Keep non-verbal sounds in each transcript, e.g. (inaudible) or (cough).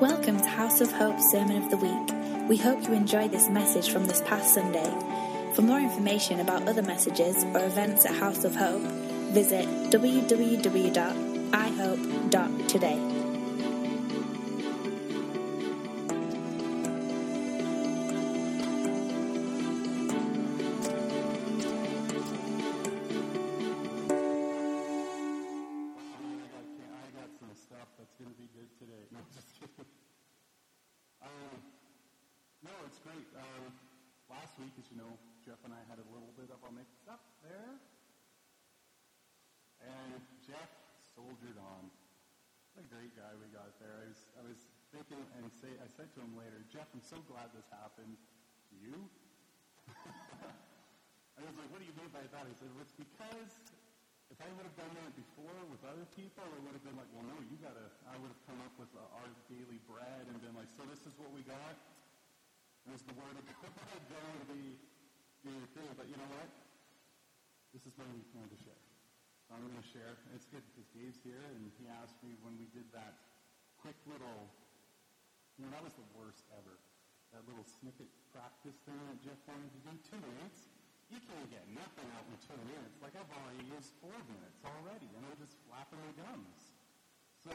Welcome to House of Hope Sermon of the Week. We hope you enjoyed this message from this past Sunday. For more information about other messages or events at House of Hope, visit www.ihope.today. was by that? Said, well, it's because if I would have done that before with other people, it would have been like, well, no, you got to, I would have come up with our daily bread and been like, so this is what we got? There's the word of (laughs) God going to be, your thing. But you know what? This is what we wanted to share. So I'm going to share. It's good because Dave's here, and he asked me when we did that quick little, you know, that was the worst ever. That little snippet practice thing that Jeff wanted to do, two minutes. You can't get nothing out in two minutes. Like I've already used four minutes already, and I'm just flapping my gums. So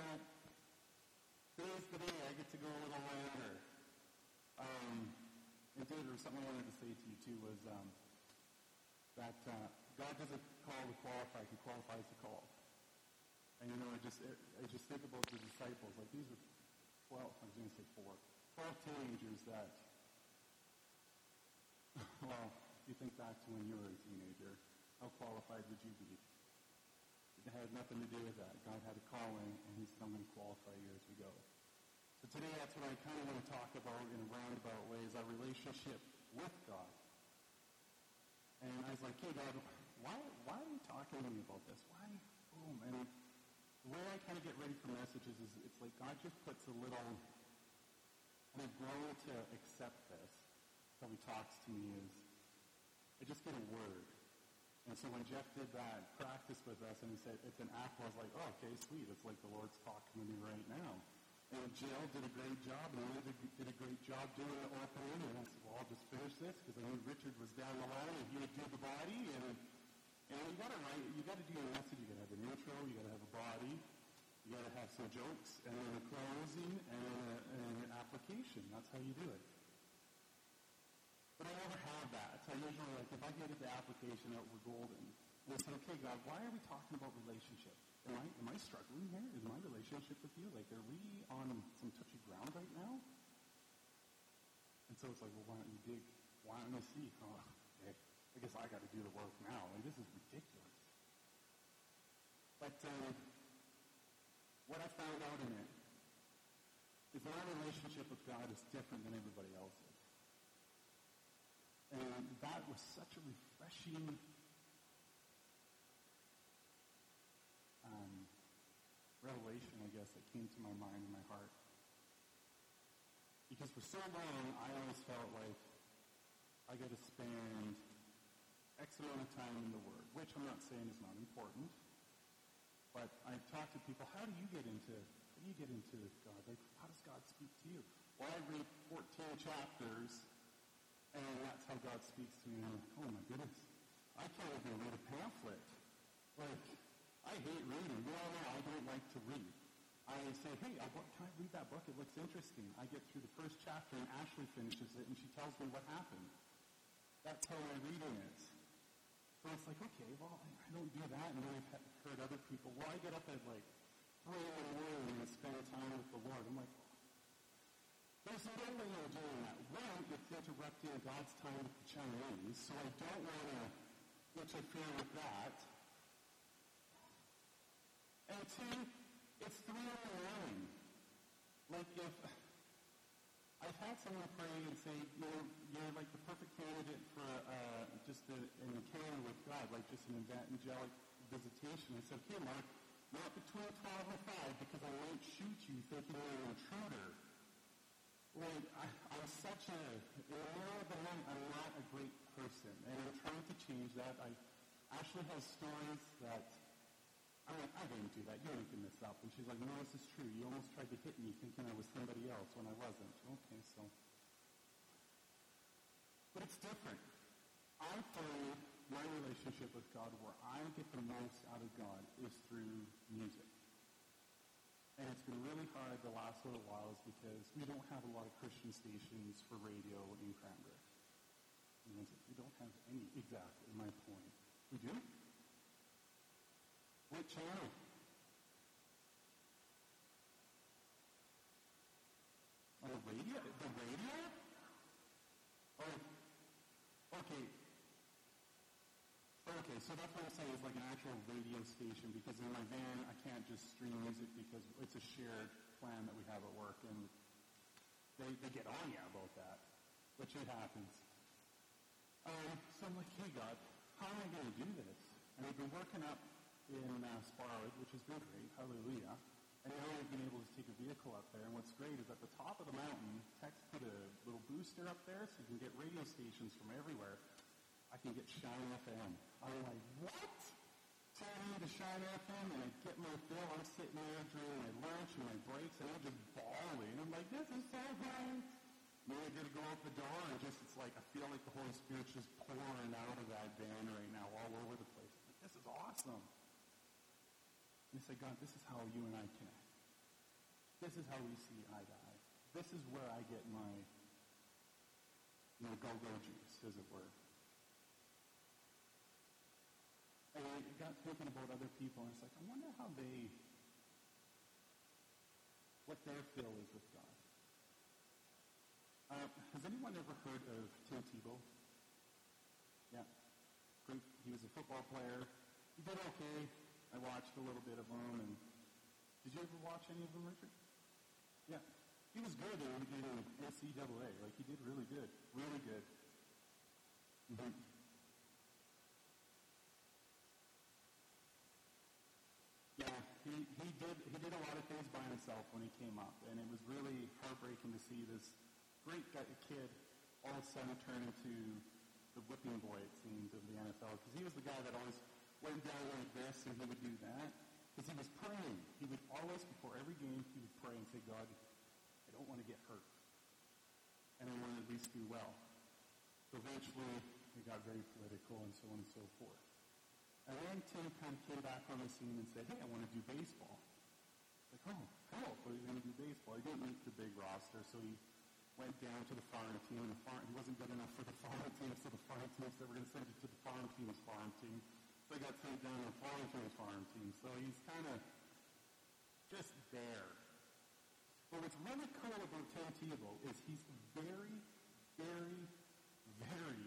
today's the day I get to go a little longer. Um, and David, there was something I wanted to say to you too was um, that uh, God doesn't call the qualified; He qualifies the call. And you know, I just I just think about the disciples. Like these are twelve. I was going to say four. Twelve teenagers that. (laughs) Well, you think back to when you were a teenager. How qualified would you be? It had nothing to do with that. God had a calling, and He said, "I'm going to qualify you as we go." So today, that's what I kind of want to talk about in a roundabout way: is our relationship with God. And I was like, "Hey, God, why why are you talking to me about this? Why?" Boom. And the way I kind of get ready for messages is it's like God just puts a little, and I've grown to accept this. How He talks to me is, I just get a word. And so when Jeff did that practice with us and he said, it's an apple, I was like, oh, okay, sweet. It's like the Lord's talking to me right now. And Jill did a great job, and Linda did a great job doing the opening. And I said, well, I'll just finish this because I knew Richard was down the line and he would do the body. And, and you got to write, you got to do your message. You got to have an intro, you got to have a body, you got to have some jokes, and then a closing, and, a, and an application. That's how you do it. I have that. So I usually, like, if I get the application out, we're golden. And I say, okay, God, why are we talking about relationship? Am I, am I struggling here? Is my relationship with you? Like, are we on some touchy ground right now? And so it's like, well, why don't you dig? Why don't you see? Oh, (laughs) okay. I guess I got to do the work now. Like, this is ridiculous. But um, what I found out in it is that our relationship with God is different than everybody else's. And that was such a refreshing um, revelation, I guess, that came to my mind and my heart. Because for so long, I always felt like I got to spend X amount of time in the Word, which I'm not saying is not important. But I've talked to people, how do you get into, how do you get into God? Like, how does God speak to you? Well, I read 14 chapters and that's how God speaks to me. I'm like, oh my goodness. I can't even read a pamphlet. Like, I hate reading. You all know I don't like to read. I say, hey, I, can I read that book? It looks interesting. I get through the first chapter and Ashley finishes it and she tells me what happened. That's how my reading is. So it's like, okay, well, I don't do that. And then I've heard other people, well, I get up at like 3 in the morning and spend time with the Lord. I'm like, there's no way I'm doing that. One, it's interrupting God's time with the Chinese, so I don't want to interfere with that. And two, it's three in the morning. Like if I've had someone pray and say, you know, you're like the perfect candidate for uh, just a, an encounter with God, like just an evangelic visitation. I said, okay, Mark, not between 12 and 5 because I won't shoot you thinking you're an intruder. Like, I, I'm such a, in all of them, I'm not a great person. And I'm trying to change that. I actually have stories that, I'm like, I didn't do that. You're making this up. And she's like, no, this is true. You almost tried to hit me thinking I was somebody else when I wasn't. Okay, so. But it's different. I find my relationship with God where I get the most out of God is through music. And it's been really hard the last little while is because we don't have a lot of Christian stations for radio in Cranbrook. We don't have any, exactly, my point. We do? What channel? On the radio? The radio? Oh, okay. Okay, so that's what I'm saying is like an actual radio station because in my van I can't just stream music because it's a shared plan that we have at work and they, they get on you about that, which it happens. Um, so I'm like, hey God, how am I going to do this? And we've been working up in uh, Sparwood, which has been great, hallelujah. And now we've been able to take a vehicle up there. And what's great is at the top of the mountain, Tex put a little booster up there so you can get radio stations from everywhere. I can get Shine FM. I'm like, what? Turn me to Shine FM and I get my fill. I'm sitting there during my lunch and my breaks and I'm just bawling. I'm like, this is so great. Then I get to go out the door and just, it's like, I feel like the Holy Spirit's just pouring out of that van right now all over the place. Like, this is awesome. And I say, God, this is how you and I connect. This is how we see eye to eye. This is where I get my, my go-go juice, as it were. And I got thinking about other people, and it's like, I wonder how they, what their feel is with God. Uh, has anyone ever heard of Tim Tebow? Yeah. Great. He was a football player. He did okay. I watched a little bit of him, and did you ever watch any of them, Richard? Yeah. He was good in, in NCAA. Like, he did really good. Really good. Mm-hmm. Yeah, he, he did he did a lot of things by himself when he came up, and it was really heartbreaking to see this great kid all of a sudden turn into the whipping boy, it seems, of the NFL, because he was the guy that always went down like this, and he would do that, because he was praying. He would always, before every game, he would pray and say, God, I don't want to get hurt, and I want to at least do well. So eventually, it got very political and so on and so forth. And then Tim kind of came back on the scene and said, hey, I want to do baseball. Like, oh, cool. So he's going to do baseball. He didn't meet the big roster, so he went down to the farm team. And the farm, he wasn't good enough for the farm team, so the farm team said, we're going to send you to the farm team's farm team. So he got sent down to the farm team's farm team. So he's kind of just there. But what's really cool about Tim Tebow is he's very, very, very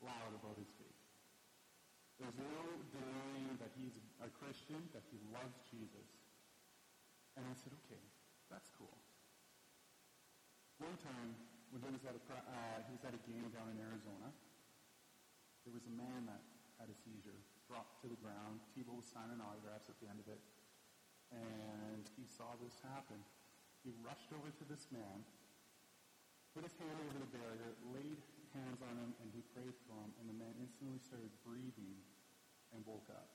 loud about his faith. There's no denying that he's a Christian, that he loves Jesus. And I said, okay, that's cool. One time, when he was at a, uh, he was at a game down in Arizona, there was a man that had a seizure, dropped to the ground. Tebow was signing autographs at the end of it, and he saw this happen. He rushed over to this man, put his hand over the barrier, laid hands on him, and he prayed for him, and the man instantly started breathing and woke up.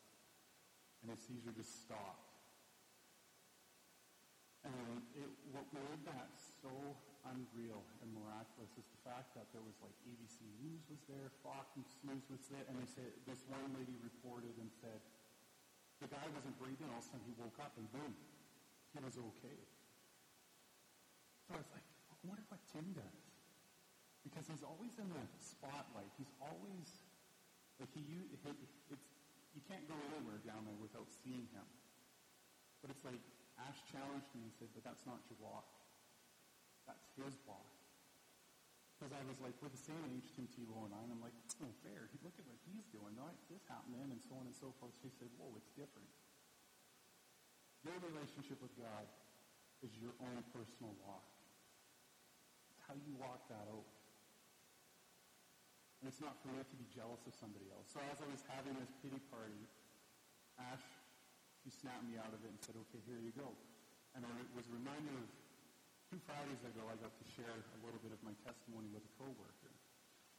And his seizure just stopped. And it, what made that so unreal and miraculous is the fact that there was like ABC News was there, Fox News was there, and they said this one lady reported and said the guy wasn't breathing. All of a sudden he woke up and boom, he was okay. So I was like, I wonder what Tim does because he's always in the spotlight. He's always like he, he it's you can't go anywhere down there without seeing him. But it's like Ash challenged me and said, but that's not your walk. That's his walk. Because I was like, we're the same age, Tim Tebow and I, and I'm like, it's no fair. Look at what he's doing. No, this happening, and so on and so forth. She said, whoa, it's different. Your relationship with God is your own personal walk. It's how you walk that out. And it's not for me to be jealous of somebody else. So as I was having this pity party, Ash, she snapped me out of it and said, okay, here you go. And I was reminded of two Fridays ago, I got to share a little bit of my testimony with a coworker.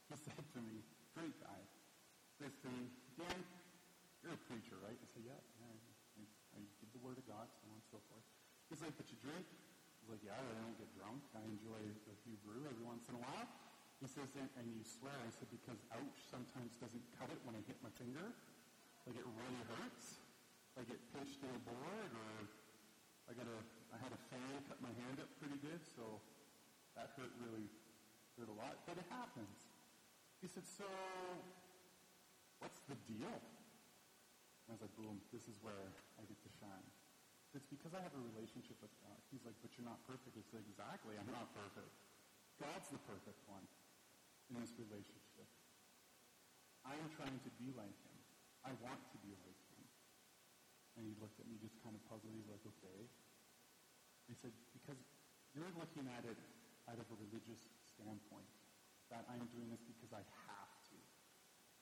He said to me, great guy, says to me, Dan, you're a preacher, right? I said, yeah, yeah I, I give the word of God, so on and so forth. He's like, but you drink? He's like, yeah, I don't get drunk. I enjoy a few brew every once in a while. He says, and, and you swear. I said, because ouch sometimes doesn't cut it when I hit my finger. Like it really hurts. I get pinched in a board or I got a, I had a fan cut my hand up pretty good, so that hurt really, hurt a lot. But it happens. He said, so what's the deal? And I was like, boom, this is where I get to shine. It's because I have a relationship with God. He's like, but you're not perfect. It's like, exactly, I'm not perfect. God's the perfect one in this relationship. I am trying to be like him. I want to be like him. And he looked at me just kind of puzzled. He's like, okay. He said, because you're looking at it out of a religious standpoint, that I'm doing this because I have to.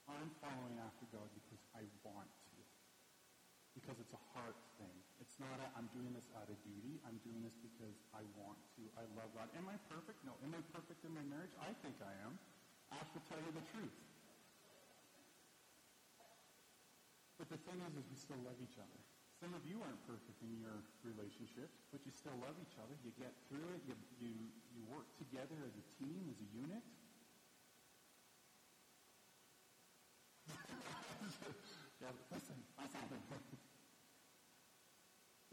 I'm following after God because I want to. Because it's a heart thing. It's not I'm doing this out of duty. I'm doing this because I want to. I love God. Am I perfect? No. Am I perfect in my marriage? I think I am. Ash will tell you the truth. But the thing is, is we still love each other. Some of you aren't perfect in your relationships, but you still love each other. You get through it. You, you, you work together as a team, as a unit. (laughs) yeah, listen, not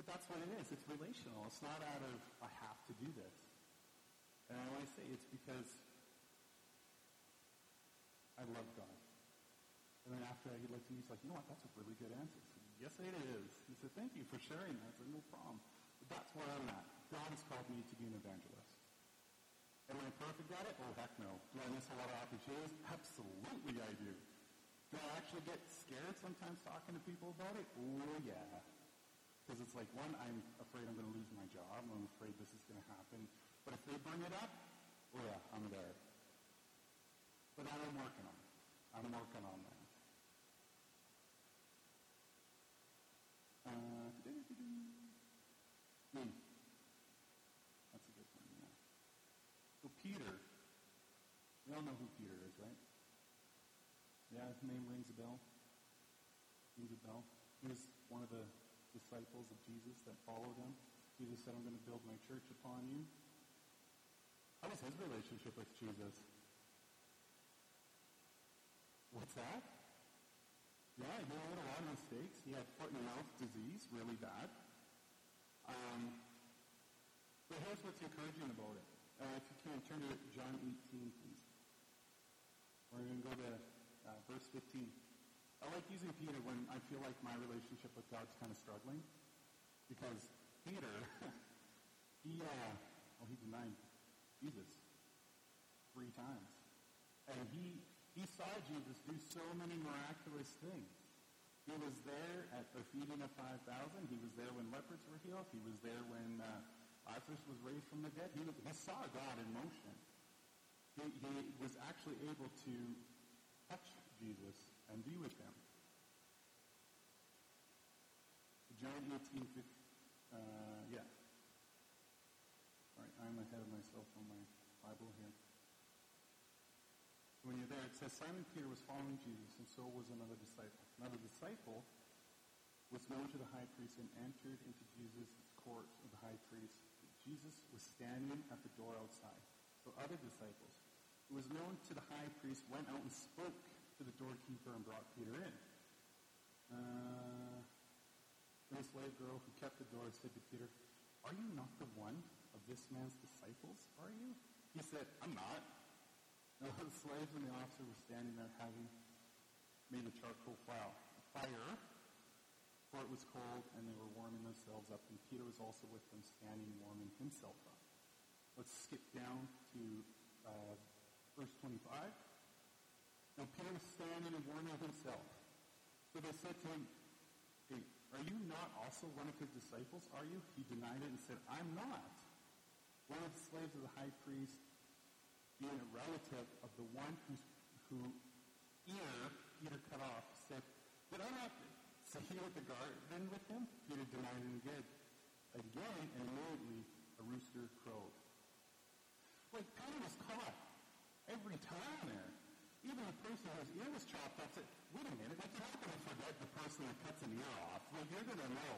But that's what it is. It's relational. It's not out of, I have to do this. And I always say it's because I love God. And then after looked at me, he's like, you know what, that's a really good answer. I said, yes, it is. He said, thank you for sharing that. I said, no problem. But that's where I'm at. God has called me to be an evangelist. Am I perfect at it? Oh, heck no. Do I miss a lot of opportunities? Absolutely I do. Do I actually get scared sometimes talking to people about it? Oh, yeah. Because it's like, one, I'm afraid I'm going to lose my job. I'm afraid this is going to happen. But if they bring it up, oh, yeah, I'm there. But I'm working on it. I'm working on that. Uh, hmm. That's a good one, yeah. So Peter, we all know who Peter is, right? Yeah, his name rings a bell. Rings a bell. He was one of the disciples of Jesus that followed him. Jesus said, I'm going to build my church upon you. How was his relationship with Jesus? What's that? Yeah, he made a lot of mistakes. He had foot and mouth disease, really bad. Um, but here's what's encouraging about it. Uh, if you can, turn to John 18, please. We're going to go to uh, verse 15. I like using Peter when I feel like my relationship with God's kind of struggling. Because Peter, (laughs) he, uh, well, he denied Jesus three times. And he he saw Jesus do so many miraculous things. He was there at the feeding of 5,000. He was there when lepers were healed. He was there when uh, Lazarus was raised from the dead. He, was, he saw God in motion. He, he was actually able to touch Jesus and be with him. John 18, uh, yeah. All right, I'm ahead of myself on my Bible here. When you're there, it says Simon Peter was following Jesus, and so was another disciple. Another disciple was known to the high priest and entered into Jesus' court of the high priest. Jesus was standing at the door outside. So other disciples, who was known to the high priest, went out and spoke to the doorkeeper and brought Peter in. Uh, the slave girl who kept the door said to Peter, Are you not the one of this man's disciples, are you? He said, I'm not. Now the slaves and the officer were standing there having made a charcoal fire, for it was cold, and they were warming themselves up, and Peter was also with them standing warming himself up. Let's skip down to uh, verse 25. Now Peter was standing and warming himself. So they said to him, Hey, are you not also one of his disciples, are you? He denied it and said, I'm not. One of the slaves of the high priest being a relative of the one who, who ear Peter cut off, said, Did I not say you at the garden with him? Peter denied it again. Again, and immediately a rooster crowed. Like Peter was caught every time there. Even the person whose ear was chopped off said, wait a minute, you're not going to forget the person that cuts an ear off. Like you're going to know.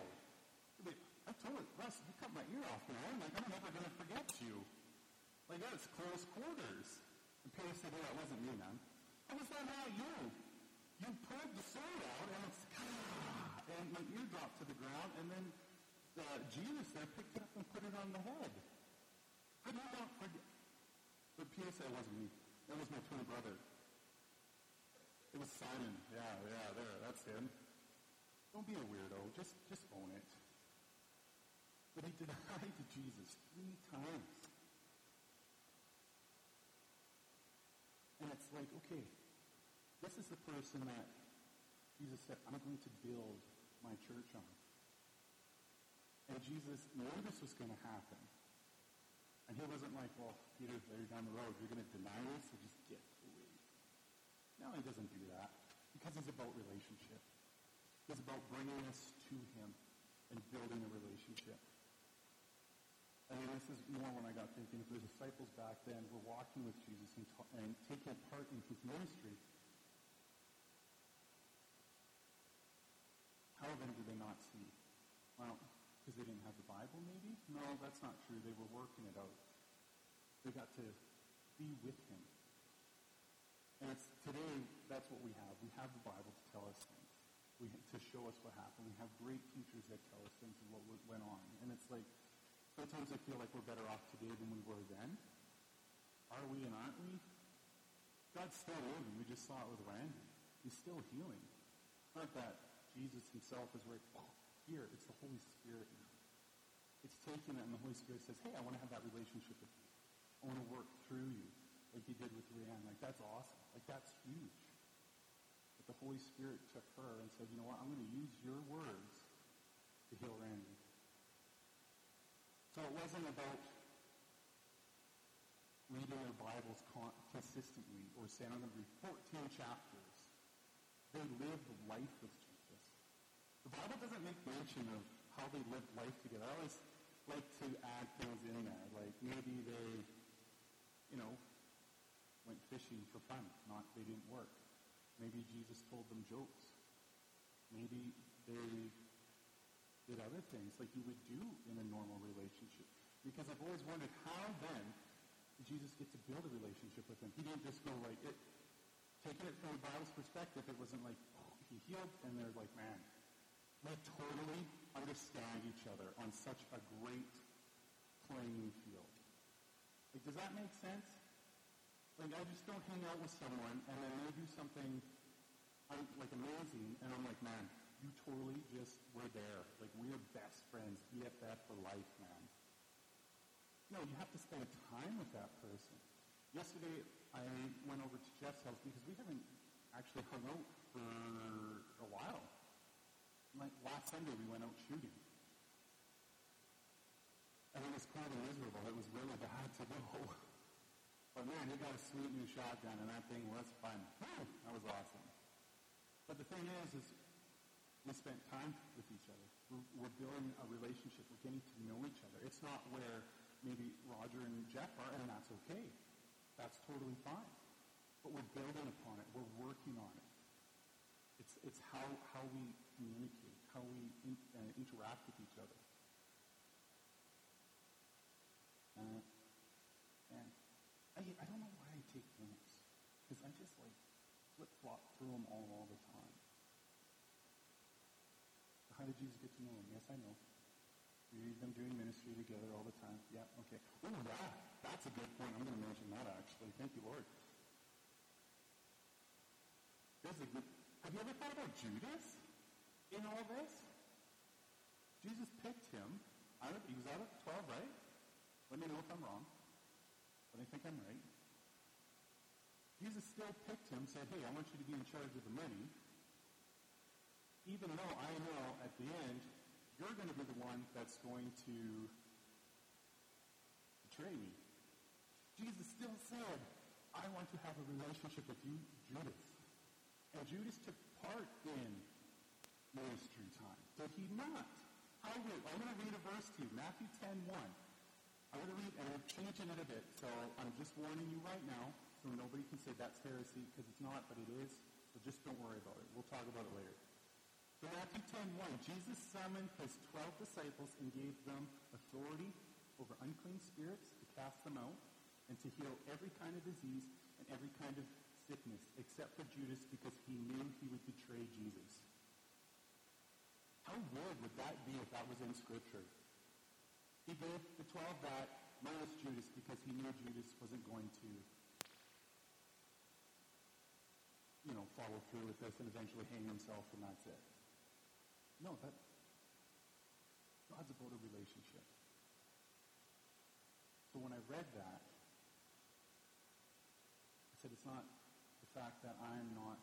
I told it, Russ, you cut my ear off, man. Like, I'm never going to forget you. Like, that's close quarters. And Peter said, "Yeah, it wasn't me, man. How was that not you? You pulled the sword out, and it's, and my ear dropped to the ground, and then uh, Jesus there picked it up and put it on the head. How do not forget? But it wasn't me. That was my twin brother. It was Simon. Yeah, yeah, there, that's him. Don't be a weirdo. Just, just own it. But he denied (laughs) Jesus three times. And it's like, okay, this is the person that Jesus said, I'm going to build my church on. And Jesus knew this was going to happen. And he wasn't like, well, Peter, there down the road, you're going to deny this or just get away. No, he doesn't do that because he's about relationship. He's about bringing us to him and building a relationship. I mean, this is more when I got thinking, if the disciples back then were walking with Jesus and, ta- and taking part in his ministry, how they not see? Well, because they didn't have the Bible, maybe? No, that's not true. They were working it out. They got to be with him. And it's, today, that's what we have. We have the Bible to tell us things, we, to show us what happened. We have great teachers that tell us things of what went on. And it's like, Sometimes I feel like we're better off today than we were then. Are we and aren't we? God's still moving. We just saw it with Randy. He's still healing. It's not that Jesus himself is right oh, here. It's the Holy Spirit. It's taking and the Holy Spirit says, hey, I want to have that relationship with you. I want to work through you like he did with Rianne. Like, that's awesome. Like, that's huge. But the Holy Spirit took her and said, you know what? I'm going to use your words to heal Randy. So it wasn't about reading their Bibles consistently or saying, I'm going to read 14 chapters. They lived life with Jesus. The Bible doesn't make mention of how they lived life together. I always like to add things in there, like maybe they, you know, went fishing for fun, not they didn't work. Maybe Jesus told them jokes. Maybe they did other things like you would do in a normal relationship. Because I've always wondered how then did Jesus get to build a relationship with them? He didn't just go like it. Taking it from the Bible's perspective, it wasn't like oh, he healed and they're like, man, we totally understand each other on such a great playing field. Like, does that make sense? Like, I just don't hang out with someone and then they do something like amazing, and I'm like, man, you totally just were there. Like, we are best friends, BFF for life, man. No, you have to spend time with that person. Yesterday, I went over to Jeff's house because we haven't actually hung out for a while. Like last Sunday, we went out shooting. And it was cold and miserable. It was really bad to go. But man, he got a sweet new shotgun, and that thing was fun. That was awesome. But the thing is, is we spent time with each other. We're, we're, building a relationship. We're getting to know each other. It's not where maybe Roger and Jeff are, and that's okay. That's totally fine. But we're building upon it. We're working on it. It's, it's how, how we communicate, how we in, uh, interact with each other. Uh, and I, I don't know why I take notes. Because I just like flip-flop through them all, all the time. How did Jesus get to know him? Yes, I know. We've been doing ministry together all the time. Yeah, okay. Oh, yeah, that's a good point. I'm going to mention that, actually. Thank you, Lord. There's a good... Have you ever thought about Judas in all this? Jesus picked him. Out of, he was out of 12, right? Let me know if I'm wrong. But I think I'm right. Jesus still picked him, said, hey, I want you to be in charge of the money even though I know at the end you're going to be the one that's going to betray me. Jesus still said, I want to have a relationship with you, Judas. And Judas took part in ministry time. Did he not? How did, I'm going to read a verse to you, Matthew 10, 1. I'm going to read, and I'm changing it a bit, so I'm just warning you right now, so nobody can say that's heresy, because it's not, but it is. So just don't worry about it. We'll talk about it later. So Matthew 10, 1, Jesus summoned his 12 disciples and gave them authority over unclean spirits to cast them out and to heal every kind of disease and every kind of sickness, except for Judas because he knew he would betray Jesus. How weird would that be if that was in Scripture? He gave the 12 that, minus Judas, because he knew Judas wasn't going to, you know, follow through with this and eventually hang himself and that's it. No, that God's about a relationship. So when I read that, I said it's not the fact that I'm not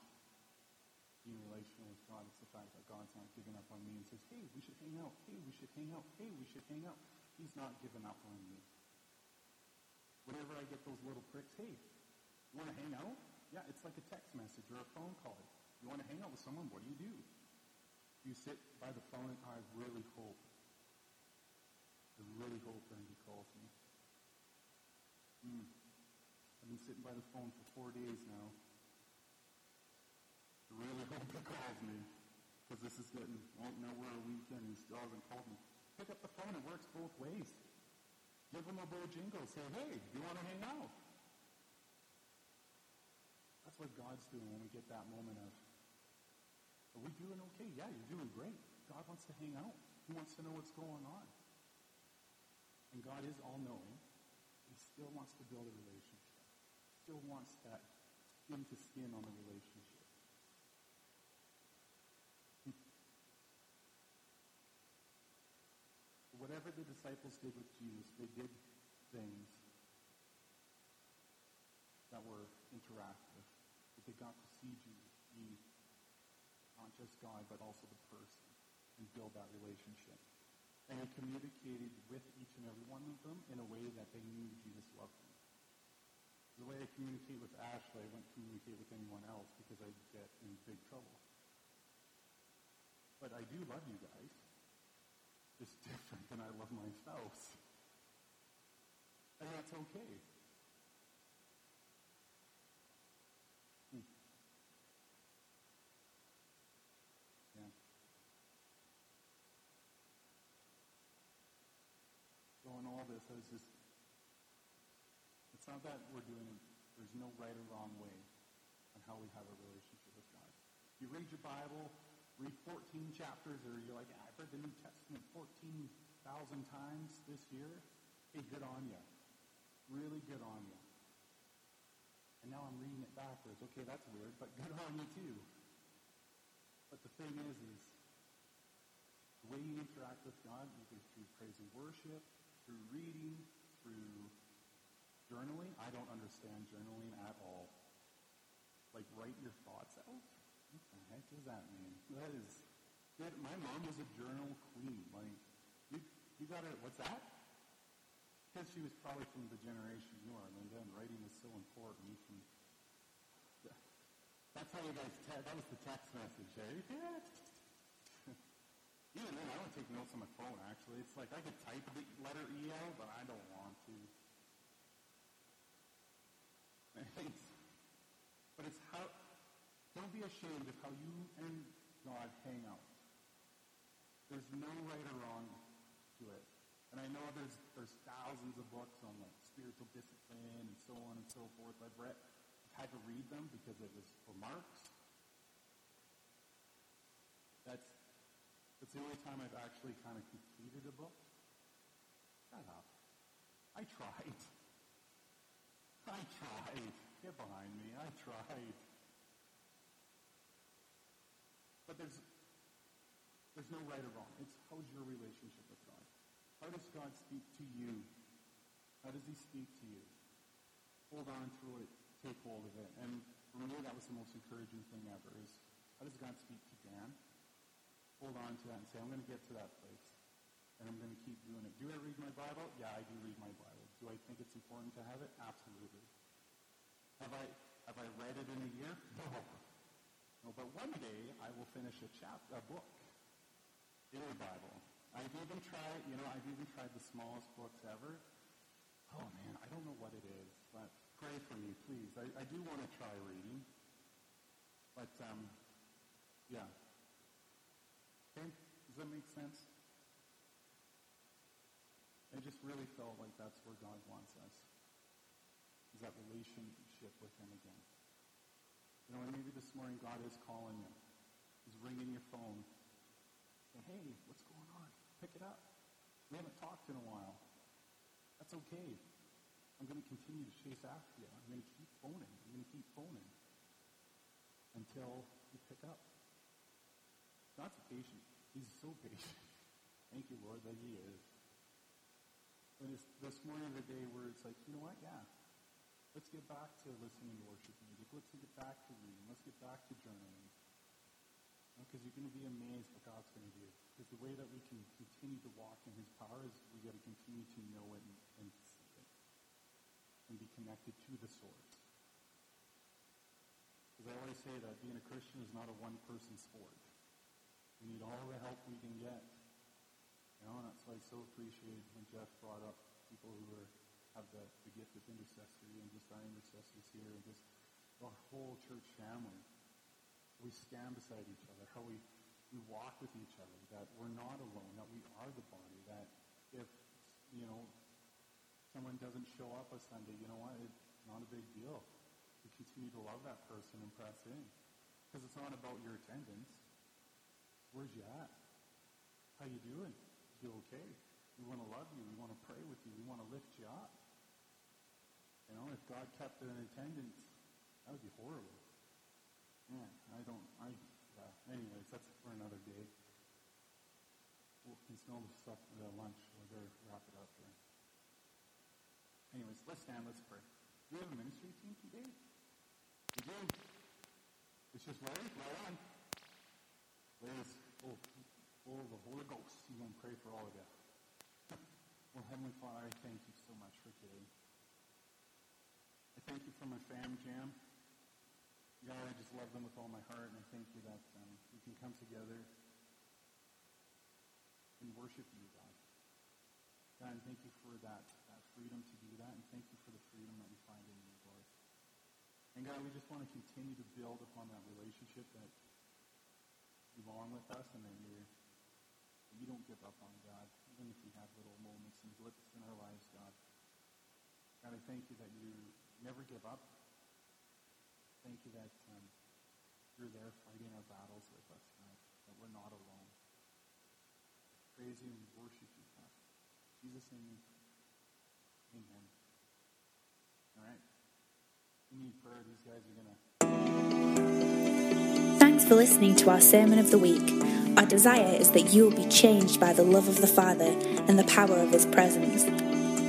being relational with God, it's fact that God's not giving up on me and says, hey, we should hang out, hey, we should hang out, hey, we should hang out. He's not giving up on me. Whenever I get those little pricks, hey, you want to hang out? Yeah, it's like a text message or a phone call. You want to hang out with someone, what do you do? You sit by the phone and I really hope, I really hope that he calls me. Mm. I've been sitting by the phone for four days now. I really hope he calls me because this is getting, well, now we're a weekend still hasn't called me. Pick up the phone. It works both ways. Give him a little jingle. Say, hey, you want to hang out? That's what God's doing when we get that moment of, are we doing okay? Yeah, you're doing great. God wants to hang out. He wants to know what's going on. And God is all-knowing. He still wants to build a relationship. Still wants that skin to skin on the relationship. Whatever the disciples did with Jesus, they did things that were interactive. That they got to see Jesus be not just God, but also the person and build that relationship. And he communicated with each and every one of them in a way that they knew Jesus loved them. The way I communicate with Ashley, I wouldn't communicate with anyone else because I'd get in big trouble. But I do love you guys. Just different than I love my spouse. And that's okay. Hmm. Yeah. So in all this, I was just it's not that we're doing it. There's no right or wrong way on how we have a relationship with God. You read your Bible, read 14 chapters, or you're like, I've read the New Testament 14,000 times this year. Hey, good on you. Really good on you. And now I'm reading it backwards. Okay, that's weird, but good on you too. But the thing is, is the way you interact with God, either through praise and worship, through reading, through Journaling, I don't understand journaling at all. Like, write your thoughts out? What heck does that mean? That is, that, my mom was a journal queen. Like, you, you gotta, what's that? Because she was probably from the generation you are, and writing is so important. And that's how you guys, te- that was the text message, eh? (laughs) Even then, I don't take notes on my phone, actually. It's like I could type the letter E out, but I don't want to. (laughs) how, don't be ashamed of how you and God hang out. There's no right or wrong to it. And I know there's, there's thousands of books on like spiritual discipline and so on and so forth. I've read, had to read them because it was for marks. That's, that's the only time I've actually kind of completed a book. Shut up. I tried. (laughs) I tried. Get behind me. I tried. But there's, there's no right or wrong. It's how's your relationship with God? How does God speak to you? How does he speak to you? Hold on to it. Take hold of it. And for me, that was the most encouraging thing ever is how does God speak to Dan? Hold on to that and say, I'm going to get to that place. And I'm going to keep doing it. Do I read my Bible? Yeah, I do read my Bible. Do I think it's important to have it? Absolutely. Have I, have I read it in a year? (laughs) No. But one day I will finish a chapter, a book in the Bible. I've even tried, you know, I've even tried the smallest books ever. Oh man, I don't know what it is, but pray for me, please. I, I do want to try reading. But, um, yeah. Okay? Does that make sense? I just really felt like that's where God wants us. Is that relationship with him again. You and maybe this morning God is calling you. He's ringing your phone. Saying, hey, what's going on? Pick it up. We haven't talked in a while. That's okay. I'm going to continue to chase after you. I'm going to keep phoning. I'm going to keep phoning until you pick up. God's patient. He's so patient. (laughs) Thank you, Lord, that he is. And it's this morning of the day where it's like, you know what? Yeah. Let's get back to listening to worship music. Let's get back to reading. Let's get back to journaling. Because you're going to be amazed what God's going to do. Because the way that we can continue to walk in his power is we got to continue to know it and, and see it. And be connected to the source. Because I always say that being a Christian is not a one-person sport. We need all the help we can get. You know, and that's why I so appreciate when Jeff brought up people who are have the, the gift of intercessory and just our intercessors here and just our whole church family. We stand beside each other, how we, we walk with each other, that we're not alone, that we are the body, that if, you know, someone doesn't show up a Sunday, you know what, it's not a big deal. We continue to love that person and press in. Because it's not about your attendance. Where's you at? How you doing? You okay? We want to love you. We want to pray with you. We want to lift you up. You know, if God kept it in attendance, that would be horrible. Man, I don't, I, uh, anyways, that's for another day. We'll consume stuff for the lunch. We'll better wrap it up here. Anyways, let's stand, let's pray. Do we have a ministry team today? We do. It's just Larry, right on. Larry's full, full of the Holy Ghost. He's going to pray for all of you. (laughs) well, Heavenly Father, I thank you so much for today. Thank you for my fam jam. God, I just love them with all my heart, and I thank you that um, we can come together and worship you, God. God, and thank you for that, that freedom to do that, and thank you for the freedom that we find in you, Lord. And God, we just want to continue to build upon that relationship that you long with us, and that you're that you don't give up on God, even if we have little moments and blips in our lives, God. God, I thank you that you never give up. Thank you that um, you're there fighting our battles with us, God, that we're not alone. Praise you and worship you, God. Jesus' amen. All right. We need prayer. These guys are going to. Thanks for listening to our Sermon of the Week. Our desire is that you will be changed by the love of the Father and the power of His presence.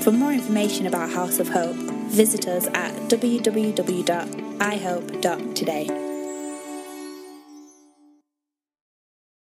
For more information about House of Hope, visit us at www.ihope.today.